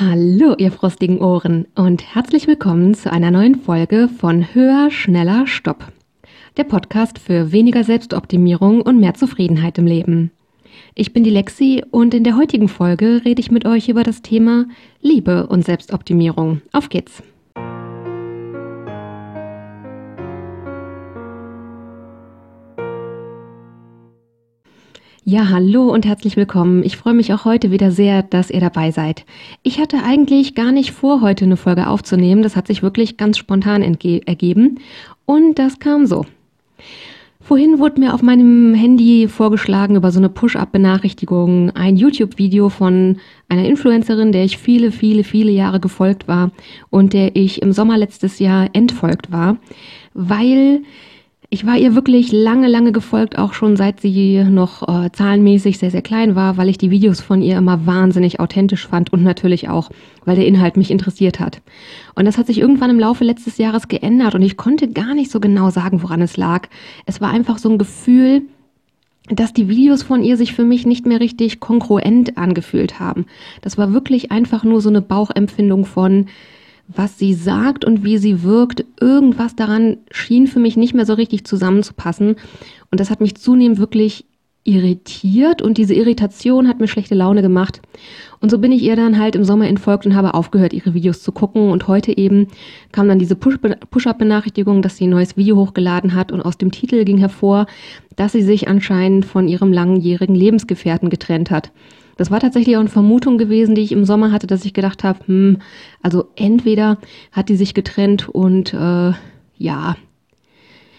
Hallo, ihr frostigen Ohren und herzlich willkommen zu einer neuen Folge von Höher, Schneller, Stopp. Der Podcast für weniger Selbstoptimierung und mehr Zufriedenheit im Leben. Ich bin die Lexi und in der heutigen Folge rede ich mit euch über das Thema Liebe und Selbstoptimierung. Auf geht's! Ja, hallo und herzlich willkommen. Ich freue mich auch heute wieder sehr, dass ihr dabei seid. Ich hatte eigentlich gar nicht vor, heute eine Folge aufzunehmen. Das hat sich wirklich ganz spontan ergeben. Und das kam so. Vorhin wurde mir auf meinem Handy vorgeschlagen über so eine Push-up-Benachrichtigung ein YouTube-Video von einer Influencerin, der ich viele, viele, viele Jahre gefolgt war und der ich im Sommer letztes Jahr entfolgt war, weil ich war ihr wirklich lange, lange gefolgt, auch schon seit sie noch äh, zahlenmäßig sehr, sehr klein war, weil ich die Videos von ihr immer wahnsinnig authentisch fand und natürlich auch, weil der Inhalt mich interessiert hat. Und das hat sich irgendwann im Laufe letztes Jahres geändert und ich konnte gar nicht so genau sagen, woran es lag. Es war einfach so ein Gefühl, dass die Videos von ihr sich für mich nicht mehr richtig kongruent angefühlt haben. Das war wirklich einfach nur so eine Bauchempfindung von, was sie sagt und wie sie wirkt, irgendwas daran schien für mich nicht mehr so richtig zusammenzupassen. Und das hat mich zunehmend wirklich irritiert und diese Irritation hat mir schlechte Laune gemacht. Und so bin ich ihr dann halt im Sommer entfolgt und habe aufgehört, ihre Videos zu gucken. Und heute eben kam dann diese Push-Up-Benachrichtigung, dass sie ein neues Video hochgeladen hat. Und aus dem Titel ging hervor, dass sie sich anscheinend von ihrem langjährigen Lebensgefährten getrennt hat. Das war tatsächlich auch eine Vermutung gewesen, die ich im Sommer hatte, dass ich gedacht habe, hm, also entweder hat die sich getrennt und äh, ja,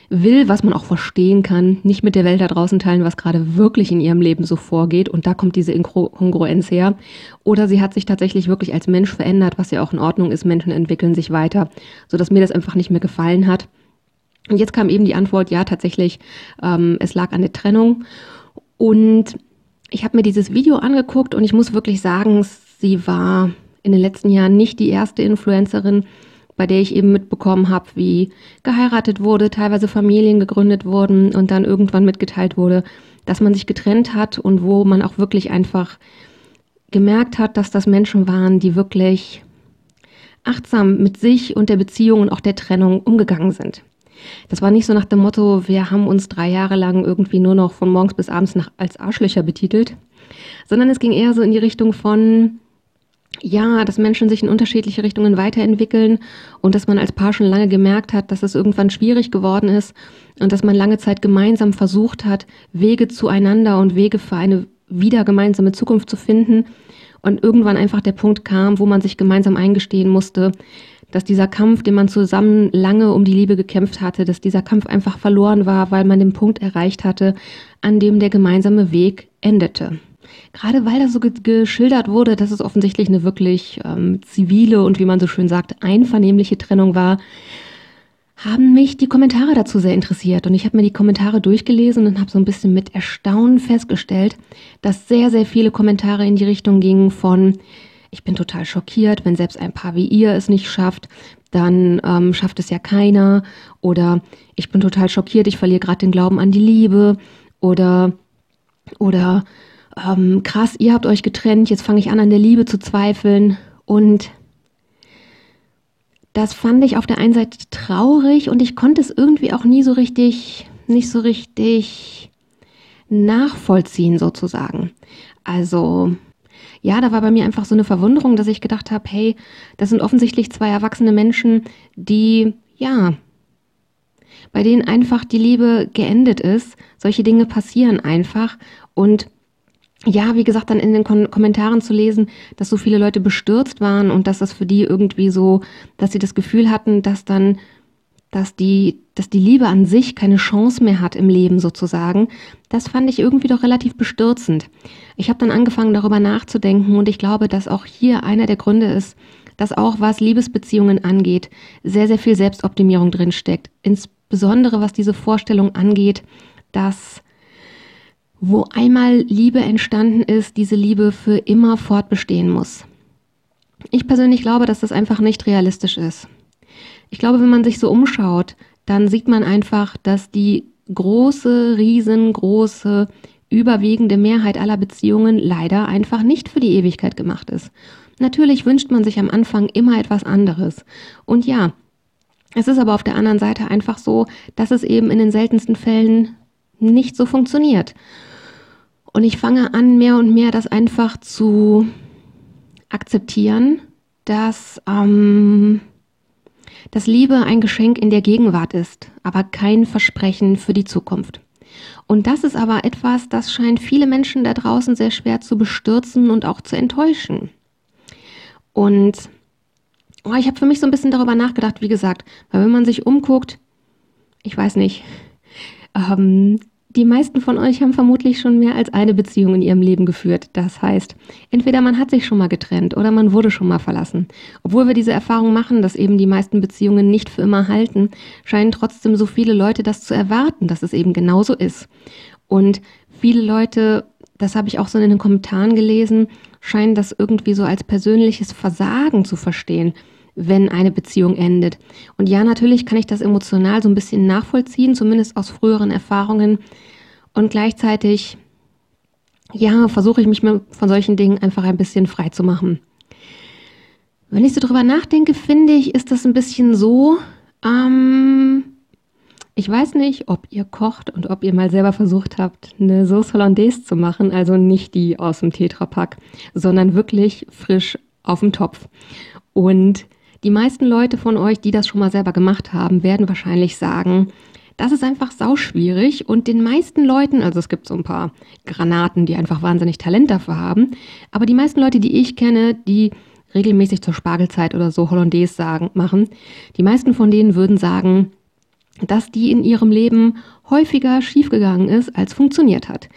will, was man auch verstehen kann, nicht mit der Welt da draußen teilen, was gerade wirklich in ihrem Leben so vorgeht. Und da kommt diese Inkongruenz her. Oder sie hat sich tatsächlich wirklich als Mensch verändert, was ja auch in Ordnung ist. Menschen entwickeln sich weiter, sodass mir das einfach nicht mehr gefallen hat. Und jetzt kam eben die Antwort, ja, tatsächlich, ähm, es lag an der Trennung. Und ich habe mir dieses Video angeguckt und ich muss wirklich sagen, sie war in den letzten Jahren nicht die erste Influencerin, bei der ich eben mitbekommen habe, wie geheiratet wurde, teilweise Familien gegründet wurden und dann irgendwann mitgeteilt wurde, dass man sich getrennt hat und wo man auch wirklich einfach gemerkt hat, dass das Menschen waren, die wirklich achtsam mit sich und der Beziehung und auch der Trennung umgegangen sind. Das war nicht so nach dem Motto, wir haben uns drei Jahre lang irgendwie nur noch von morgens bis abends nach, als Arschlöcher betitelt, sondern es ging eher so in die Richtung von, ja, dass Menschen sich in unterschiedliche Richtungen weiterentwickeln und dass man als Paar schon lange gemerkt hat, dass es irgendwann schwierig geworden ist und dass man lange Zeit gemeinsam versucht hat, Wege zueinander und Wege für eine wieder gemeinsame Zukunft zu finden. Und irgendwann einfach der Punkt kam, wo man sich gemeinsam eingestehen musste, dass dieser Kampf, den man zusammen lange um die Liebe gekämpft hatte, dass dieser Kampf einfach verloren war, weil man den Punkt erreicht hatte, an dem der gemeinsame Weg endete. Gerade weil das so geschildert wurde, dass es offensichtlich eine wirklich ähm, zivile und wie man so schön sagt, einvernehmliche Trennung war, haben mich die Kommentare dazu sehr interessiert. Und ich habe mir die Kommentare durchgelesen und habe so ein bisschen mit Erstaunen festgestellt, dass sehr, sehr viele Kommentare in die Richtung gingen von, ich bin total schockiert, wenn selbst ein Paar wie ihr es nicht schafft, dann ähm, schafft es ja keiner. Oder ich bin total schockiert, ich verliere gerade den Glauben an die Liebe. Oder, oder ähm, krass, ihr habt euch getrennt, jetzt fange ich an, an der Liebe zu zweifeln. Und das fand ich auf der einen Seite traurig und ich konnte es irgendwie auch nie so richtig, nicht so richtig nachvollziehen sozusagen. Also ja, da war bei mir einfach so eine Verwunderung, dass ich gedacht habe, hey, das sind offensichtlich zwei erwachsene Menschen, die, ja, bei denen einfach die Liebe geendet ist. Solche Dinge passieren einfach. Und ja, wie gesagt, dann in den Kom Kommentaren zu lesen, dass so viele Leute bestürzt waren und dass das für die irgendwie so, dass sie das Gefühl hatten, dass dann dass die, dass die Liebe an sich keine Chance mehr hat im Leben sozusagen, das fand ich irgendwie doch relativ bestürzend. Ich habe dann angefangen darüber nachzudenken und ich glaube, dass auch hier einer der Gründe ist, dass auch was Liebesbeziehungen angeht, sehr, sehr viel Selbstoptimierung drinsteckt. Insbesondere was diese Vorstellung angeht, dass wo einmal Liebe entstanden ist, diese Liebe für immer fortbestehen muss. Ich persönlich glaube, dass das einfach nicht realistisch ist. Ich glaube, wenn man sich so umschaut, dann sieht man einfach, dass die große, riesengroße überwiegende Mehrheit aller Beziehungen leider einfach nicht für die Ewigkeit gemacht ist. Natürlich wünscht man sich am Anfang immer etwas anderes. Und ja, es ist aber auf der anderen Seite einfach so, dass es eben in den seltensten Fällen nicht so funktioniert. Und ich fange an, mehr und mehr das einfach zu akzeptieren, dass, ähm, dass Liebe ein Geschenk in der Gegenwart ist, aber kein Versprechen für die Zukunft. Und das ist aber etwas, das scheint viele Menschen da draußen sehr schwer zu bestürzen und auch zu enttäuschen. Und oh, ich habe für mich so ein bisschen darüber nachgedacht, wie gesagt, weil wenn man sich umguckt, ich weiß nicht, ähm, die meisten von euch haben vermutlich schon mehr als eine Beziehung in ihrem Leben geführt. Das heißt, entweder man hat sich schon mal getrennt oder man wurde schon mal verlassen. Obwohl wir diese Erfahrung machen, dass eben die meisten Beziehungen nicht für immer halten, scheinen trotzdem so viele Leute das zu erwarten, dass es eben genauso ist. Und viele Leute, das habe ich auch so in den Kommentaren gelesen, scheinen das irgendwie so als persönliches Versagen zu verstehen wenn eine Beziehung endet. Und ja, natürlich kann ich das emotional so ein bisschen nachvollziehen, zumindest aus früheren Erfahrungen. Und gleichzeitig, ja, versuche ich mich von solchen Dingen einfach ein bisschen frei zu machen. Wenn ich so drüber nachdenke, finde ich, ist das ein bisschen so, ähm, ich weiß nicht, ob ihr kocht und ob ihr mal selber versucht habt, eine Sauce Hollandaise zu machen, also nicht die aus dem Tetrapack, sondern wirklich frisch auf dem Topf. Und die meisten Leute von euch, die das schon mal selber gemacht haben, werden wahrscheinlich sagen, das ist einfach sauschwierig und den meisten Leuten, also es gibt so ein paar Granaten, die einfach wahnsinnig Talent dafür haben, aber die meisten Leute, die ich kenne, die regelmäßig zur Spargelzeit oder so Hollandaise sagen, machen, die meisten von denen würden sagen, dass die in ihrem Leben häufiger schiefgegangen ist, als funktioniert hat.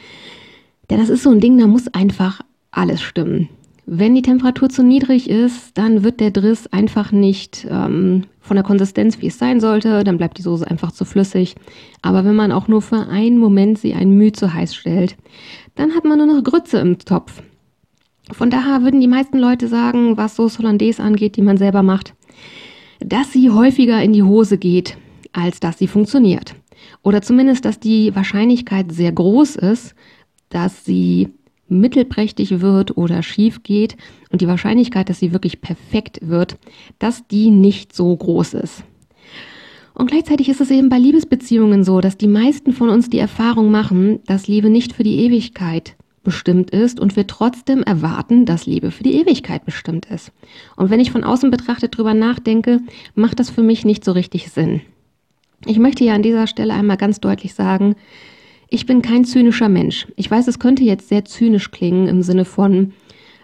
Denn das ist so ein Ding, da muss einfach alles stimmen. Wenn die Temperatur zu niedrig ist, dann wird der Driss einfach nicht ähm, von der Konsistenz, wie es sein sollte, dann bleibt die Soße einfach zu flüssig. Aber wenn man auch nur für einen Moment sie ein Mühe zu heiß stellt, dann hat man nur noch Grütze im Topf. Von daher würden die meisten Leute sagen, was Sauce Hollandaise angeht, die man selber macht, dass sie häufiger in die Hose geht, als dass sie funktioniert. Oder zumindest, dass die Wahrscheinlichkeit sehr groß ist, dass sie mittelprächtig wird oder schief geht und die Wahrscheinlichkeit, dass sie wirklich perfekt wird, dass die nicht so groß ist. Und gleichzeitig ist es eben bei Liebesbeziehungen so, dass die meisten von uns die Erfahrung machen, dass Liebe nicht für die Ewigkeit bestimmt ist und wir trotzdem erwarten, dass Liebe für die Ewigkeit bestimmt ist. Und wenn ich von außen betrachtet drüber nachdenke, macht das für mich nicht so richtig Sinn. Ich möchte ja an dieser Stelle einmal ganz deutlich sagen, ich bin kein zynischer Mensch. Ich weiß, es könnte jetzt sehr zynisch klingen im Sinne von,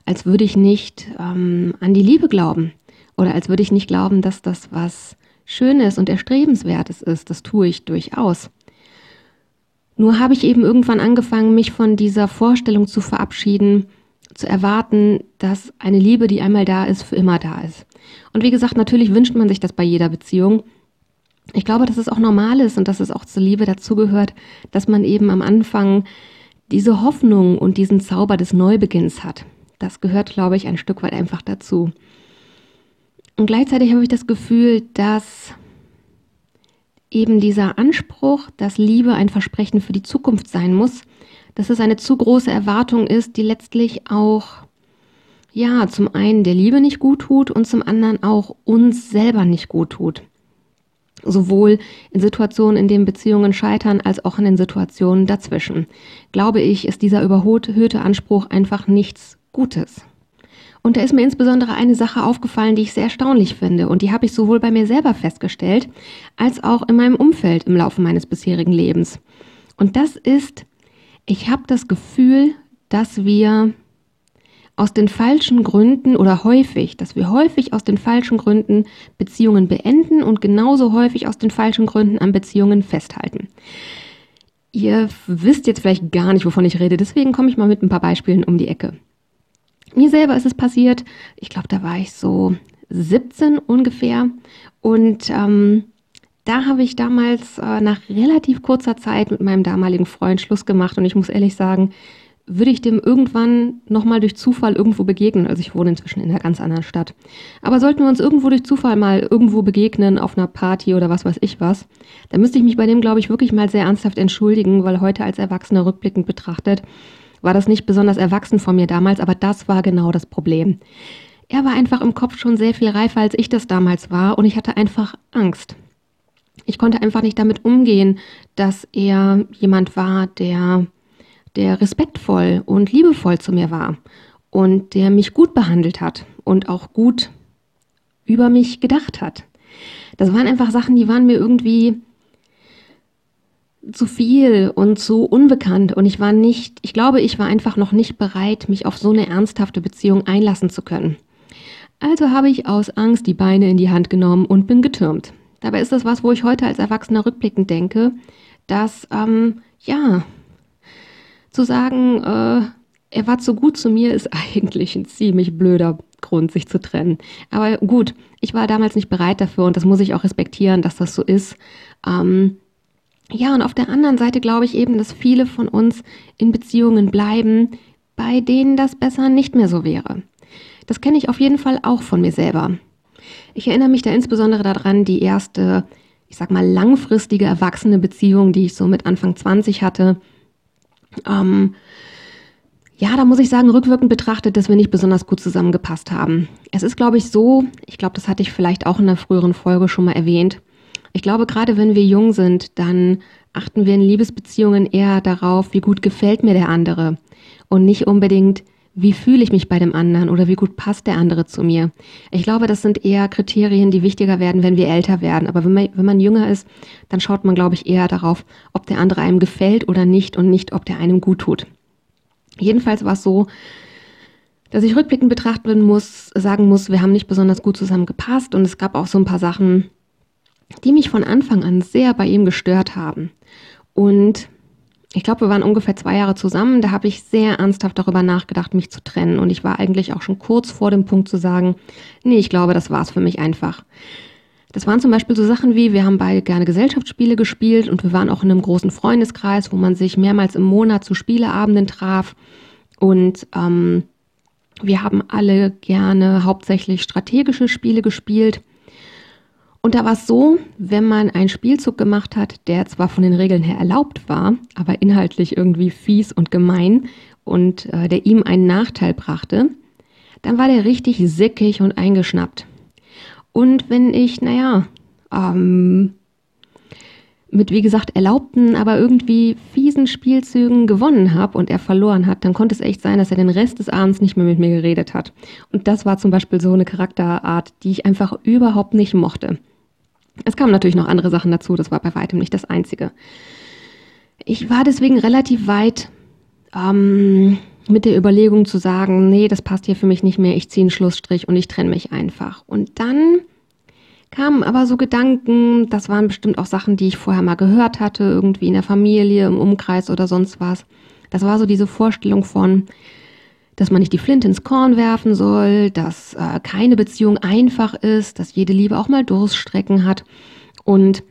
als würde ich nicht ähm, an die Liebe glauben oder als würde ich nicht glauben, dass das was Schönes und Erstrebenswertes ist. Das tue ich durchaus. Nur habe ich eben irgendwann angefangen, mich von dieser Vorstellung zu verabschieden, zu erwarten, dass eine Liebe, die einmal da ist, für immer da ist. Und wie gesagt, natürlich wünscht man sich das bei jeder Beziehung ich glaube, dass es auch normal ist und dass es auch zur Liebe dazugehört, dass man eben am Anfang diese Hoffnung und diesen Zauber des Neubeginns hat. Das gehört, glaube ich, ein Stück weit einfach dazu. Und gleichzeitig habe ich das Gefühl, dass eben dieser Anspruch, dass Liebe ein Versprechen für die Zukunft sein muss, dass es eine zu große Erwartung ist, die letztlich auch, ja, zum einen der Liebe nicht gut tut und zum anderen auch uns selber nicht gut tut sowohl in Situationen, in denen Beziehungen scheitern, als auch in den Situationen dazwischen. Glaube ich, ist dieser überhöhte Anspruch einfach nichts Gutes. Und da ist mir insbesondere eine Sache aufgefallen, die ich sehr erstaunlich finde. Und die habe ich sowohl bei mir selber festgestellt, als auch in meinem Umfeld im Laufe meines bisherigen Lebens. Und das ist, ich habe das Gefühl, dass wir aus den falschen Gründen oder häufig, dass wir häufig aus den falschen Gründen Beziehungen beenden und genauso häufig aus den falschen Gründen an Beziehungen festhalten. Ihr wisst jetzt vielleicht gar nicht, wovon ich rede, deswegen komme ich mal mit ein paar Beispielen um die Ecke. Mir selber ist es passiert, ich glaube, da war ich so 17 ungefähr und ähm, da habe ich damals äh, nach relativ kurzer Zeit mit meinem damaligen Freund Schluss gemacht und ich muss ehrlich sagen, würde ich dem irgendwann nochmal durch Zufall irgendwo begegnen. Also ich wohne inzwischen in einer ganz anderen Stadt. Aber sollten wir uns irgendwo durch Zufall mal irgendwo begegnen, auf einer Party oder was weiß ich was, dann müsste ich mich bei dem, glaube ich, wirklich mal sehr ernsthaft entschuldigen, weil heute als Erwachsener rückblickend betrachtet, war das nicht besonders erwachsen von mir damals, aber das war genau das Problem. Er war einfach im Kopf schon sehr viel reifer, als ich das damals war und ich hatte einfach Angst. Ich konnte einfach nicht damit umgehen, dass er jemand war, der der respektvoll und liebevoll zu mir war und der mich gut behandelt hat und auch gut über mich gedacht hat. Das waren einfach Sachen, die waren mir irgendwie zu viel und zu unbekannt und ich war nicht, ich glaube, ich war einfach noch nicht bereit, mich auf so eine ernsthafte Beziehung einlassen zu können. Also habe ich aus Angst die Beine in die Hand genommen und bin getürmt. Dabei ist das was, wo ich heute als Erwachsener rückblickend denke, dass, ähm, ja, zu sagen, äh, er war zu gut zu mir, ist eigentlich ein ziemlich blöder Grund, sich zu trennen. Aber gut, ich war damals nicht bereit dafür und das muss ich auch respektieren, dass das so ist. Ähm, ja, und auf der anderen Seite glaube ich eben, dass viele von uns in Beziehungen bleiben, bei denen das besser nicht mehr so wäre. Das kenne ich auf jeden Fall auch von mir selber. Ich erinnere mich da insbesondere daran, die erste, ich sag mal, langfristige erwachsene Beziehung, die ich so mit Anfang 20 hatte ähm, ja, da muss ich sagen, rückwirkend betrachtet, dass wir nicht besonders gut zusammengepasst haben. Es ist, glaube ich, so, ich glaube, das hatte ich vielleicht auch in einer früheren Folge schon mal erwähnt. Ich glaube, gerade wenn wir jung sind, dann achten wir in Liebesbeziehungen eher darauf, wie gut gefällt mir der andere und nicht unbedingt, wie fühle ich mich bei dem anderen oder wie gut passt der andere zu mir. Ich glaube, das sind eher Kriterien, die wichtiger werden, wenn wir älter werden. Aber wenn man, wenn man jünger ist, dann schaut man, glaube ich, eher darauf, ob der andere einem gefällt oder nicht und nicht, ob der einem gut tut. Jedenfalls war es so, dass ich rückblickend betrachten muss, sagen muss, wir haben nicht besonders gut zusammen gepasst und es gab auch so ein paar Sachen, die mich von Anfang an sehr bei ihm gestört haben. Und ich glaube, wir waren ungefähr zwei Jahre zusammen. Da habe ich sehr ernsthaft darüber nachgedacht, mich zu trennen. Und ich war eigentlich auch schon kurz vor dem Punkt zu sagen, nee, ich glaube, das war es für mich einfach. Das waren zum Beispiel so Sachen wie, wir haben beide gerne Gesellschaftsspiele gespielt und wir waren auch in einem großen Freundeskreis, wo man sich mehrmals im Monat zu Spieleabenden traf. Und ähm, wir haben alle gerne hauptsächlich strategische Spiele gespielt. Und da war es so, wenn man einen Spielzug gemacht hat, der zwar von den Regeln her erlaubt war, aber inhaltlich irgendwie fies und gemein und äh, der ihm einen Nachteil brachte, dann war der richtig sickig und eingeschnappt. Und wenn ich, naja, ähm, mit wie gesagt erlaubten, aber irgendwie fiesen Spielzügen gewonnen habe und er verloren hat, dann konnte es echt sein, dass er den Rest des Abends nicht mehr mit mir geredet hat. Und das war zum Beispiel so eine Charakterart, die ich einfach überhaupt nicht mochte. Es kamen natürlich noch andere Sachen dazu, das war bei weitem nicht das Einzige. Ich war deswegen relativ weit ähm, mit der Überlegung zu sagen, nee, das passt hier für mich nicht mehr, ich ziehe einen Schlussstrich und ich trenne mich einfach. Und dann kamen aber so Gedanken, das waren bestimmt auch Sachen, die ich vorher mal gehört hatte, irgendwie in der Familie, im Umkreis oder sonst was. Das war so diese Vorstellung von, dass man nicht die Flinte ins Korn werfen soll, dass äh, keine Beziehung einfach ist, dass jede Liebe auch mal Durststrecken hat und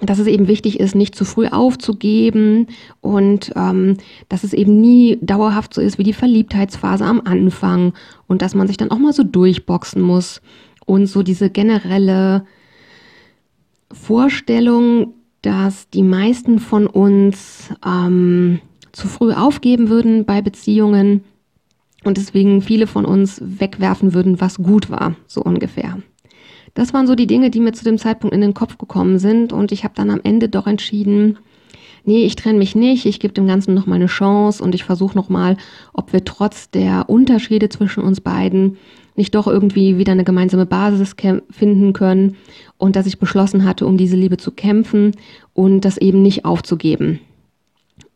dass es eben wichtig ist, nicht zu früh aufzugeben und ähm, dass es eben nie dauerhaft so ist wie die Verliebtheitsphase am Anfang und dass man sich dann auch mal so durchboxen muss und so diese generelle Vorstellung, dass die meisten von uns ähm, zu früh aufgeben würden bei Beziehungen und deswegen viele von uns wegwerfen würden, was gut war, so ungefähr. Das waren so die Dinge, die mir zu dem Zeitpunkt in den Kopf gekommen sind und ich habe dann am Ende doch entschieden, nee, ich trenne mich nicht, ich gebe dem Ganzen noch mal eine Chance und ich versuche noch mal, ob wir trotz der Unterschiede zwischen uns beiden nicht doch irgendwie wieder eine gemeinsame Basis finden können und dass ich beschlossen hatte, um diese Liebe zu kämpfen und das eben nicht aufzugeben.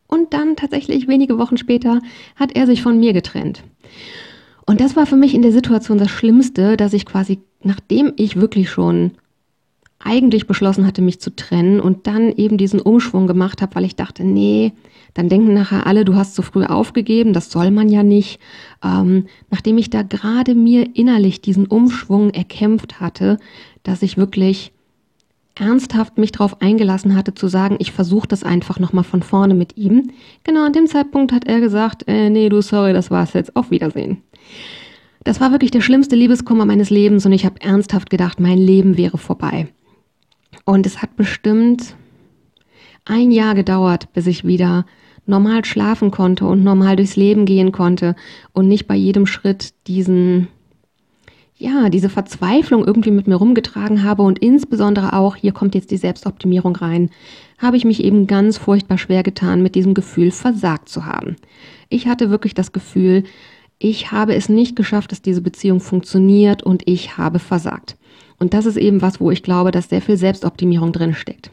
Und dann tatsächlich wenige Wochen später hat er sich von mir getrennt. Und das war für mich in der Situation das Schlimmste, dass ich quasi, nachdem ich wirklich schon eigentlich beschlossen hatte, mich zu trennen und dann eben diesen Umschwung gemacht habe, weil ich dachte, nee, dann denken nachher alle, du hast zu früh aufgegeben, das soll man ja nicht. Ähm, nachdem ich da gerade mir innerlich diesen Umschwung erkämpft hatte, dass ich wirklich ernsthaft mich darauf eingelassen hatte, zu sagen, ich versuche das einfach nochmal von vorne mit ihm. Genau an dem Zeitpunkt hat er gesagt, äh, nee, du, sorry, das war's jetzt, auf Wiedersehen. Das war wirklich der schlimmste Liebeskummer meines Lebens und ich habe ernsthaft gedacht, mein Leben wäre vorbei. Und es hat bestimmt ein Jahr gedauert, bis ich wieder normal schlafen konnte und normal durchs Leben gehen konnte und nicht bei jedem Schritt diesen ja, diese Verzweiflung irgendwie mit mir rumgetragen habe und insbesondere auch, hier kommt jetzt die Selbstoptimierung rein, habe ich mich eben ganz furchtbar schwer getan, mit diesem Gefühl versagt zu haben. Ich hatte wirklich das Gefühl, ich habe es nicht geschafft, dass diese Beziehung funktioniert und ich habe versagt. Und das ist eben was, wo ich glaube, dass sehr viel Selbstoptimierung drin steckt.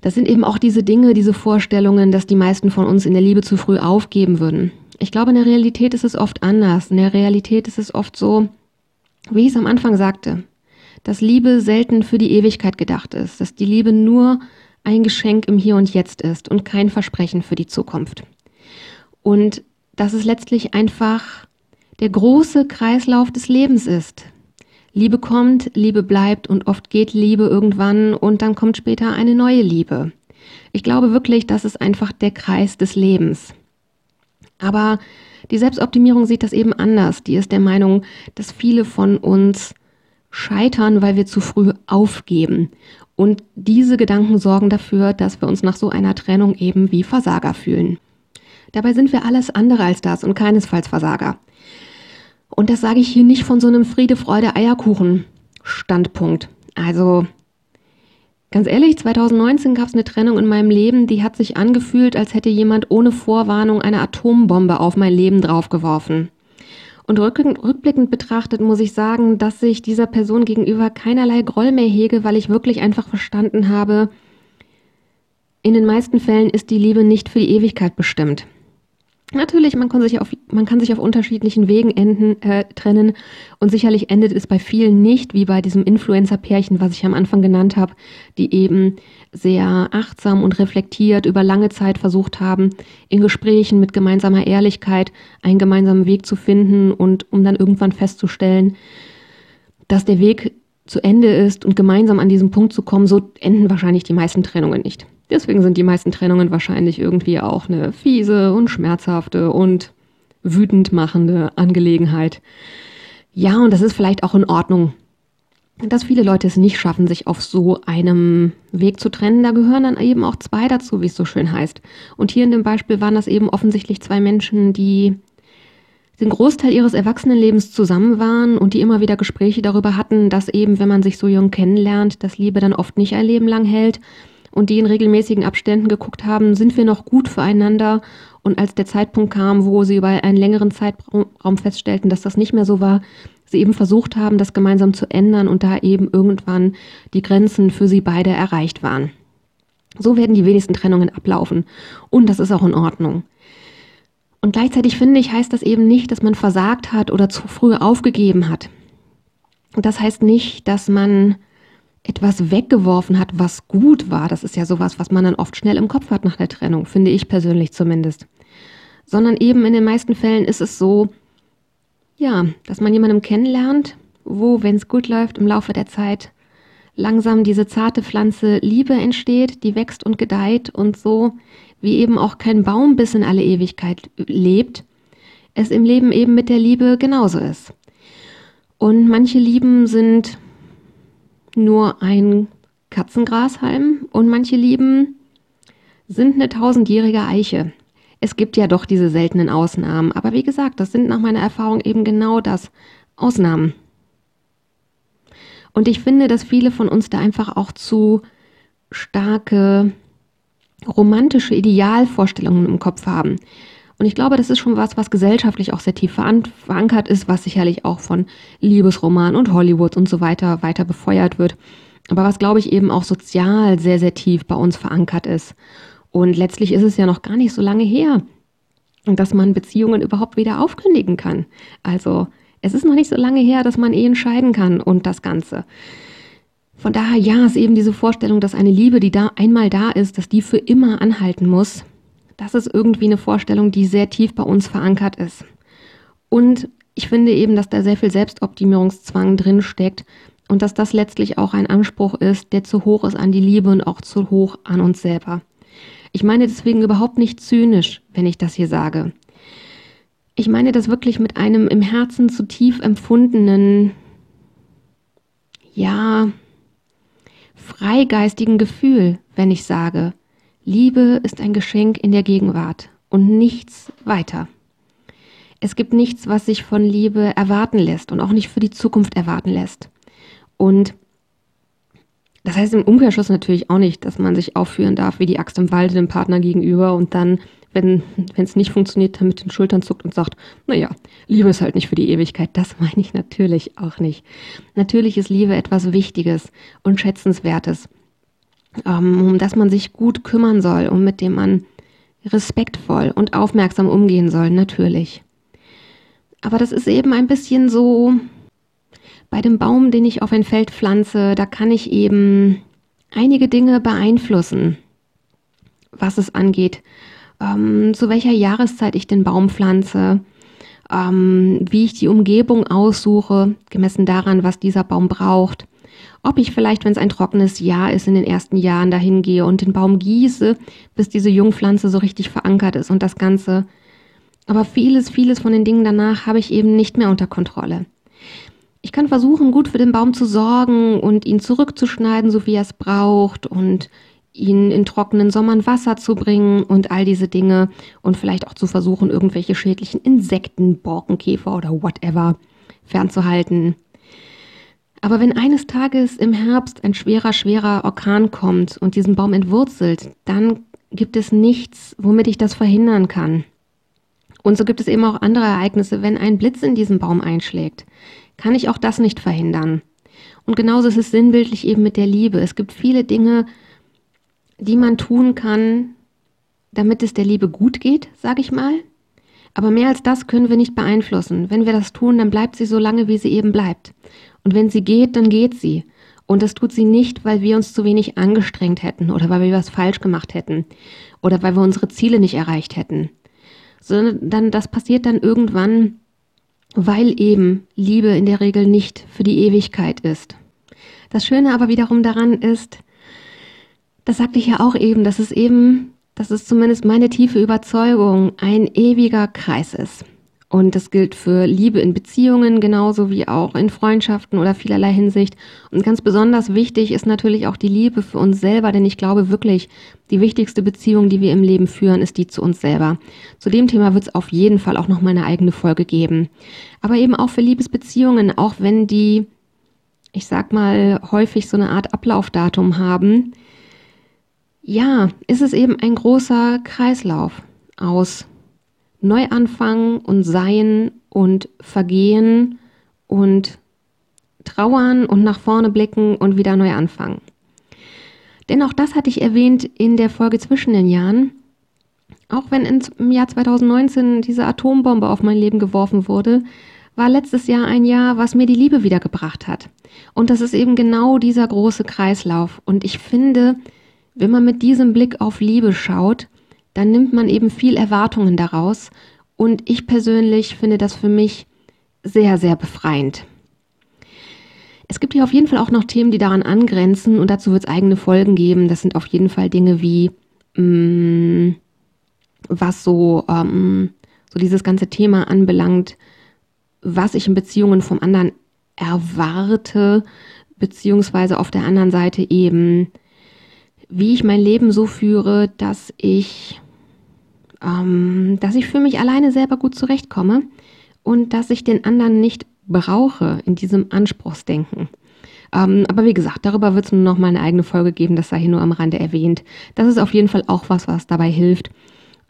Das sind eben auch diese Dinge, diese Vorstellungen, dass die meisten von uns in der Liebe zu früh aufgeben würden. Ich glaube, in der Realität ist es oft anders. In der Realität ist es oft so, wie ich es am Anfang sagte, dass Liebe selten für die Ewigkeit gedacht ist, dass die Liebe nur ein Geschenk im Hier und Jetzt ist und kein Versprechen für die Zukunft. Und dass es letztlich einfach der große Kreislauf des Lebens ist. Liebe kommt, Liebe bleibt und oft geht Liebe irgendwann und dann kommt später eine neue Liebe. Ich glaube wirklich, das ist einfach der Kreis des Lebens. Aber die Selbstoptimierung sieht das eben anders. Die ist der Meinung, dass viele von uns scheitern, weil wir zu früh aufgeben. Und diese Gedanken sorgen dafür, dass wir uns nach so einer Trennung eben wie Versager fühlen. Dabei sind wir alles andere als das und keinesfalls Versager. Und das sage ich hier nicht von so einem Friede, Freude, Eierkuchen Standpunkt. Also Ganz ehrlich, 2019 gab es eine Trennung in meinem Leben, die hat sich angefühlt, als hätte jemand ohne Vorwarnung eine Atombombe auf mein Leben draufgeworfen. Und rückblickend betrachtet muss ich sagen, dass ich dieser Person gegenüber keinerlei Groll mehr hege, weil ich wirklich einfach verstanden habe, in den meisten Fällen ist die Liebe nicht für die Ewigkeit bestimmt. Natürlich, man kann sich auf, man kann sich auf unterschiedlichen Wegen enden, äh, trennen und sicherlich endet es bei vielen nicht, wie bei diesem Influencer-Pärchen, was ich am Anfang genannt habe, die eben sehr achtsam und reflektiert über lange Zeit versucht haben, in Gesprächen mit gemeinsamer Ehrlichkeit einen gemeinsamen Weg zu finden und um dann irgendwann festzustellen, dass der Weg zu Ende ist und gemeinsam an diesen Punkt zu kommen, so enden wahrscheinlich die meisten Trennungen nicht. Deswegen sind die meisten Trennungen wahrscheinlich irgendwie auch eine fiese und schmerzhafte und wütend machende Angelegenheit. Ja, und das ist vielleicht auch in Ordnung, dass viele Leute es nicht schaffen, sich auf so einem Weg zu trennen. Da gehören dann eben auch zwei dazu, wie es so schön heißt. Und hier in dem Beispiel waren das eben offensichtlich zwei Menschen, die den Großteil ihres Erwachsenenlebens zusammen waren und die immer wieder Gespräche darüber hatten, dass eben, wenn man sich so jung kennenlernt, dass Liebe dann oft nicht ein Leben lang hält und die in regelmäßigen Abständen geguckt haben, sind wir noch gut füreinander. Und als der Zeitpunkt kam, wo sie über einen längeren Zeitraum feststellten, dass das nicht mehr so war, sie eben versucht haben, das gemeinsam zu ändern und da eben irgendwann die Grenzen für sie beide erreicht waren. So werden die wenigsten Trennungen ablaufen. Und das ist auch in Ordnung. Und gleichzeitig finde ich, heißt das eben nicht, dass man versagt hat oder zu früh aufgegeben hat. Das heißt nicht, dass man etwas weggeworfen hat, was gut war. Das ist ja sowas, was man dann oft schnell im Kopf hat nach der Trennung, finde ich persönlich zumindest. Sondern eben in den meisten Fällen ist es so, ja, dass man jemanden kennenlernt, wo, wenn es gut läuft, im Laufe der Zeit langsam diese zarte Pflanze Liebe entsteht, die wächst und gedeiht und so, wie eben auch kein Baum bis in alle Ewigkeit lebt, es im Leben eben mit der Liebe genauso ist. Und manche Lieben sind nur ein Katzengrashalm und manche lieben sind eine tausendjährige Eiche. Es gibt ja doch diese seltenen Ausnahmen, aber wie gesagt, das sind nach meiner Erfahrung eben genau das Ausnahmen. Und ich finde, dass viele von uns da einfach auch zu starke romantische Idealvorstellungen im Kopf haben. Und ich glaube, das ist schon was, was gesellschaftlich auch sehr tief verankert ist, was sicherlich auch von Liebesromanen und Hollywood und so weiter weiter befeuert wird. Aber was, glaube ich, eben auch sozial sehr, sehr tief bei uns verankert ist. Und letztlich ist es ja noch gar nicht so lange her, dass man Beziehungen überhaupt wieder aufkündigen kann. Also es ist noch nicht so lange her, dass man Ehen scheiden kann und das Ganze. Von daher, ja, ist eben diese Vorstellung, dass eine Liebe, die da einmal da ist, dass die für immer anhalten muss, das ist irgendwie eine Vorstellung, die sehr tief bei uns verankert ist. Und ich finde eben, dass da sehr viel Selbstoptimierungszwang drin steckt und dass das letztlich auch ein Anspruch ist, der zu hoch ist an die Liebe und auch zu hoch an uns selber. Ich meine deswegen überhaupt nicht zynisch, wenn ich das hier sage. Ich meine das wirklich mit einem im Herzen zu tief empfundenen, ja, freigeistigen Gefühl, wenn ich sage, Liebe ist ein Geschenk in der Gegenwart und nichts weiter. Es gibt nichts, was sich von Liebe erwarten lässt und auch nicht für die Zukunft erwarten lässt. Und das heißt im Umkehrschluss natürlich auch nicht, dass man sich aufführen darf wie die Axt im Walde dem Partner gegenüber und dann, wenn es nicht funktioniert, dann mit den Schultern zuckt und sagt, naja, Liebe ist halt nicht für die Ewigkeit. Das meine ich natürlich auch nicht. Natürlich ist Liebe etwas Wichtiges und Schätzenswertes, um das man sich gut kümmern soll und mit dem man respektvoll und aufmerksam umgehen soll, natürlich. Aber das ist eben ein bisschen so, bei dem Baum, den ich auf ein Feld pflanze, da kann ich eben einige Dinge beeinflussen, was es angeht, ähm, zu welcher Jahreszeit ich den Baum pflanze, ähm, wie ich die Umgebung aussuche, gemessen daran, was dieser Baum braucht. Ob ich vielleicht, wenn es ein trockenes Jahr ist, in den ersten Jahren dahin gehe und den Baum gieße, bis diese Jungpflanze so richtig verankert ist und das Ganze aber vieles, vieles von den Dingen danach habe ich eben nicht mehr unter Kontrolle. Ich kann versuchen, gut für den Baum zu sorgen und ihn zurückzuschneiden, so wie er es braucht und ihn in trockenen Sommern Wasser zu bringen und all diese Dinge und vielleicht auch zu versuchen, irgendwelche schädlichen Insekten, Borkenkäfer oder whatever fernzuhalten. Aber wenn eines Tages im Herbst ein schwerer, schwerer Orkan kommt und diesen Baum entwurzelt, dann gibt es nichts, womit ich das verhindern kann. Und so gibt es eben auch andere Ereignisse. Wenn ein Blitz in diesen Baum einschlägt, kann ich auch das nicht verhindern. Und genauso ist es sinnbildlich eben mit der Liebe. Es gibt viele Dinge, die man tun kann, damit es der Liebe gut geht, sage ich mal. Aber mehr als das können wir nicht beeinflussen. Wenn wir das tun, dann bleibt sie so lange, wie sie eben bleibt. Und wenn sie geht, dann geht sie. Und das tut sie nicht, weil wir uns zu wenig angestrengt hätten oder weil wir was falsch gemacht hätten oder weil wir unsere Ziele nicht erreicht hätten sondern das passiert dann irgendwann, weil eben Liebe in der Regel nicht für die Ewigkeit ist. Das Schöne aber wiederum daran ist, das sagte ich ja auch eben, dass es eben, das ist zumindest meine tiefe Überzeugung, ein ewiger Kreis ist. Und das gilt für Liebe in Beziehungen genauso wie auch in Freundschaften oder vielerlei Hinsicht. Und ganz besonders wichtig ist natürlich auch die Liebe für uns selber, denn ich glaube wirklich, die wichtigste Beziehung, die wir im Leben führen, ist die zu uns selber. Zu dem Thema wird es auf jeden Fall auch noch mal eine eigene Folge geben. Aber eben auch für Liebesbeziehungen, auch wenn die, ich sag mal, häufig so eine Art Ablaufdatum haben, ja, ist es eben ein großer Kreislauf aus Neuanfang und Sein und Vergehen und Trauern und nach vorne blicken und wieder neu anfangen. Denn auch das hatte ich erwähnt in der Folge zwischen den Jahren. Auch wenn im Jahr 2019 diese Atombombe auf mein Leben geworfen wurde, war letztes Jahr ein Jahr, was mir die Liebe wiedergebracht hat. Und das ist eben genau dieser große Kreislauf. Und ich finde, wenn man mit diesem Blick auf Liebe schaut, dann nimmt man eben viel Erwartungen daraus. Und ich persönlich finde das für mich sehr, sehr befreiend. Es gibt hier auf jeden Fall auch noch Themen, die daran angrenzen und dazu wird es eigene Folgen geben. Das sind auf jeden Fall Dinge wie, mh, mm, was so, ähm, so dieses ganze Thema anbelangt, was ich in Beziehungen vom anderen erwarte, beziehungsweise auf der anderen Seite eben, wie ich mein Leben so führe, dass ich ähm, dass ich für mich alleine selber gut zurechtkomme und dass ich den anderen nicht brauche in diesem Anspruchsdenken. Ähm, aber wie gesagt, darüber wird es noch mal eine eigene Folge geben, das sei hier nur am Rande erwähnt. Das ist auf jeden Fall auch was, was dabei hilft,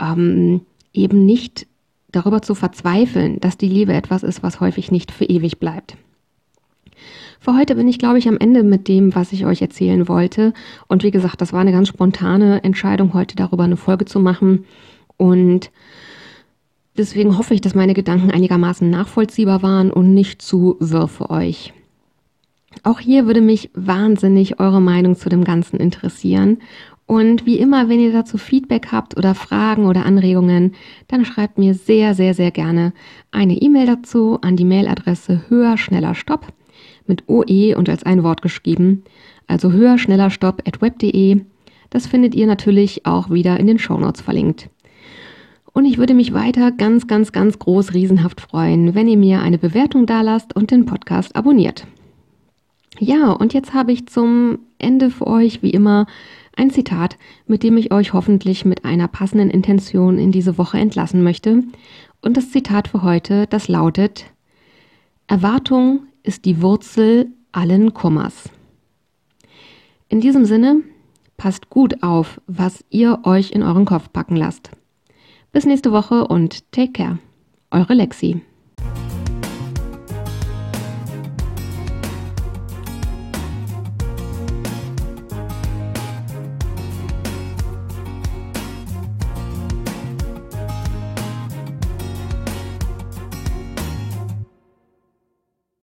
ähm, eben nicht darüber zu verzweifeln, dass die Liebe etwas ist, was häufig nicht für ewig bleibt. Für heute bin ich, glaube ich, am Ende mit dem, was ich euch erzählen wollte. Und wie gesagt, das war eine ganz spontane Entscheidung, heute darüber eine Folge zu machen. Und deswegen hoffe ich, dass meine Gedanken einigermaßen nachvollziehbar waren und nicht zu wirr für euch. Auch hier würde mich wahnsinnig eure Meinung zu dem Ganzen interessieren. Und wie immer, wenn ihr dazu Feedback habt oder Fragen oder Anregungen, dann schreibt mir sehr, sehr, sehr gerne eine E-Mail dazu an die Mailadresse höher, schneller, stopp mit OE und als ein Wort geschrieben, also höher, schneller, stopp at web.de. Das findet ihr natürlich auch wieder in den Shownotes verlinkt. Und ich würde mich weiter ganz, ganz, ganz groß, riesenhaft freuen, wenn ihr mir eine Bewertung dalasst und den Podcast abonniert. Ja, und jetzt habe ich zum Ende für euch wie immer ein Zitat, mit dem ich euch hoffentlich mit einer passenden Intention in diese Woche entlassen möchte. Und das Zitat für heute, das lautet, Erwartung ist die Wurzel allen Kummers. In diesem Sinne, passt gut auf, was ihr euch in euren Kopf packen lasst. Bis nächste Woche und take care. Eure Lexi.